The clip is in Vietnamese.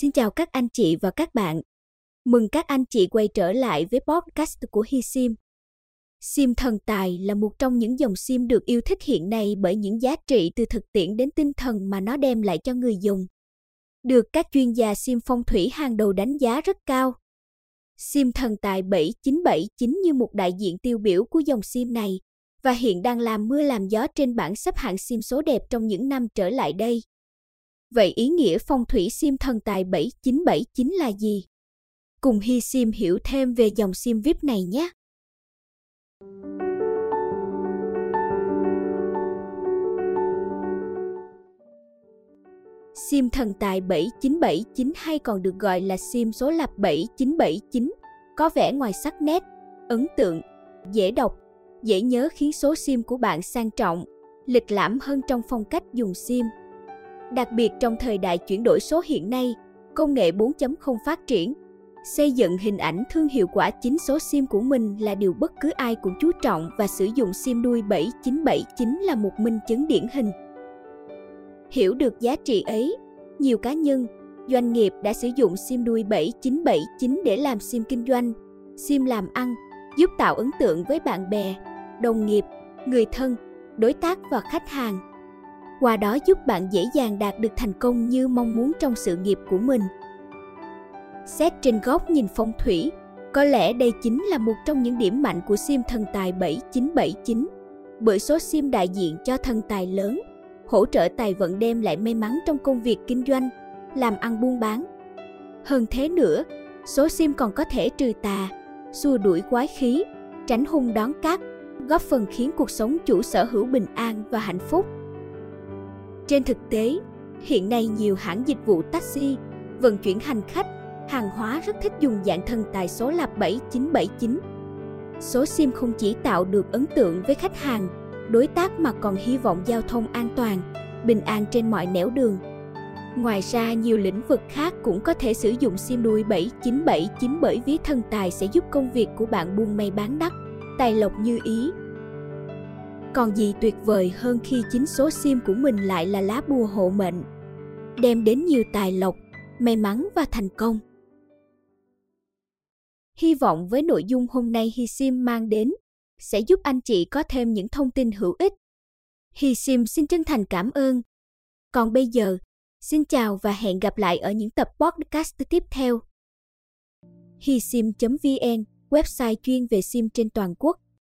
Xin chào các anh chị và các bạn. Mừng các anh chị quay trở lại với podcast của Hi Sim. Sim thần tài là một trong những dòng sim được yêu thích hiện nay bởi những giá trị từ thực tiễn đến tinh thần mà nó đem lại cho người dùng. Được các chuyên gia sim phong thủy hàng đầu đánh giá rất cao. Sim thần tài 7979 như một đại diện tiêu biểu của dòng sim này và hiện đang làm mưa làm gió trên bảng xếp hạng sim số đẹp trong những năm trở lại đây. Vậy ý nghĩa phong thủy sim thần tài 7979 là gì? Cùng Hi Sim hiểu thêm về dòng sim VIP này nhé. Sim thần tài 7979 hay còn được gọi là sim số lập 7979 có vẻ ngoài sắc nét, ấn tượng, dễ đọc, dễ nhớ khiến số sim của bạn sang trọng, lịch lãm hơn trong phong cách dùng sim. Đặc biệt trong thời đại chuyển đổi số hiện nay, công nghệ 4.0 phát triển, xây dựng hình ảnh thương hiệu quả chính số SIM của mình là điều bất cứ ai cũng chú trọng và sử dụng SIM đuôi 7979 là một minh chứng điển hình. Hiểu được giá trị ấy, nhiều cá nhân, doanh nghiệp đã sử dụng SIM đuôi 7979 để làm SIM kinh doanh, SIM làm ăn, giúp tạo ấn tượng với bạn bè, đồng nghiệp, người thân, đối tác và khách hàng qua đó giúp bạn dễ dàng đạt được thành công như mong muốn trong sự nghiệp của mình. Xét trên góc nhìn phong thủy, có lẽ đây chính là một trong những điểm mạnh của sim thần tài 7979, bởi số sim đại diện cho thần tài lớn, hỗ trợ tài vận đem lại may mắn trong công việc kinh doanh, làm ăn buôn bán. Hơn thế nữa, số sim còn có thể trừ tà, xua đuổi quái khí, tránh hung đón cát, góp phần khiến cuộc sống chủ sở hữu bình an và hạnh phúc. Trên thực tế, hiện nay nhiều hãng dịch vụ taxi, vận chuyển hành khách, hàng hóa rất thích dùng dạng thân tài số là 7979. Số SIM không chỉ tạo được ấn tượng với khách hàng, đối tác mà còn hy vọng giao thông an toàn, bình an trên mọi nẻo đường. Ngoài ra, nhiều lĩnh vực khác cũng có thể sử dụng SIM đuôi 7979 bởi ví thân tài sẽ giúp công việc của bạn buôn may bán đắt, tài lộc như ý, còn gì tuyệt vời hơn khi chính số sim của mình lại là lá bùa hộ mệnh, đem đến nhiều tài lộc, may mắn và thành công. Hy vọng với nội dung hôm nay Hi Sim mang đến sẽ giúp anh chị có thêm những thông tin hữu ích. Hi Sim xin chân thành cảm ơn. Còn bây giờ, xin chào và hẹn gặp lại ở những tập podcast tiếp theo. Hisim.vn, website chuyên về sim trên toàn quốc